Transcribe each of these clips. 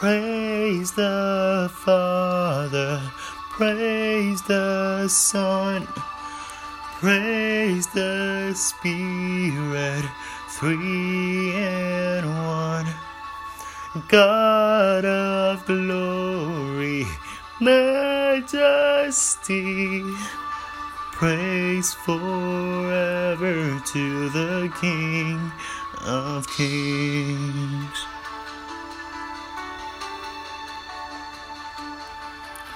Praise the Father, praise the Son, praise the Spirit, three and one. God of glory, majesty, praise forever to the King of Kings.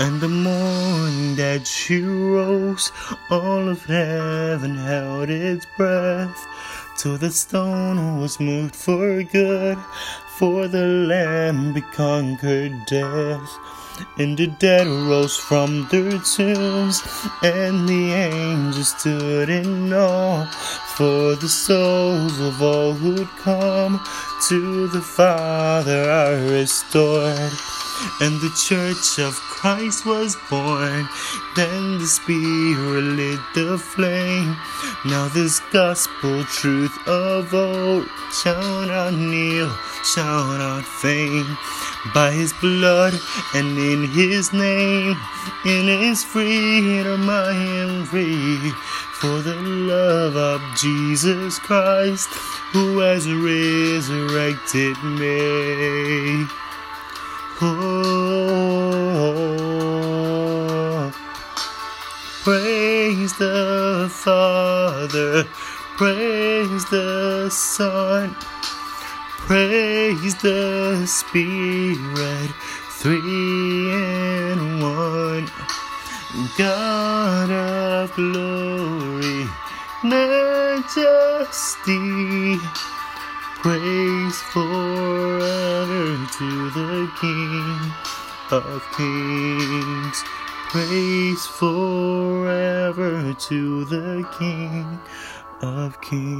And the morning that she rose, all of heaven held its breath. Till the stone was moved for good, for the Lamb conquered death. And the dead rose from their tombs, and the angels stood in awe. For the souls of all who'd come to the Father are restored and the church of Christ was born. Then the Spirit lit the flame. Now this gospel truth of old shall not kneel, shall not faint. By his blood and in his name, in his freedom I am free. For the love of Jesus Christ, who has resurrected me. Oh, praise the Father, praise the Son, praise the Spirit, three in one. God of glory, majesty. Praise forever to the King of Kings. Praise forever to the King of Kings.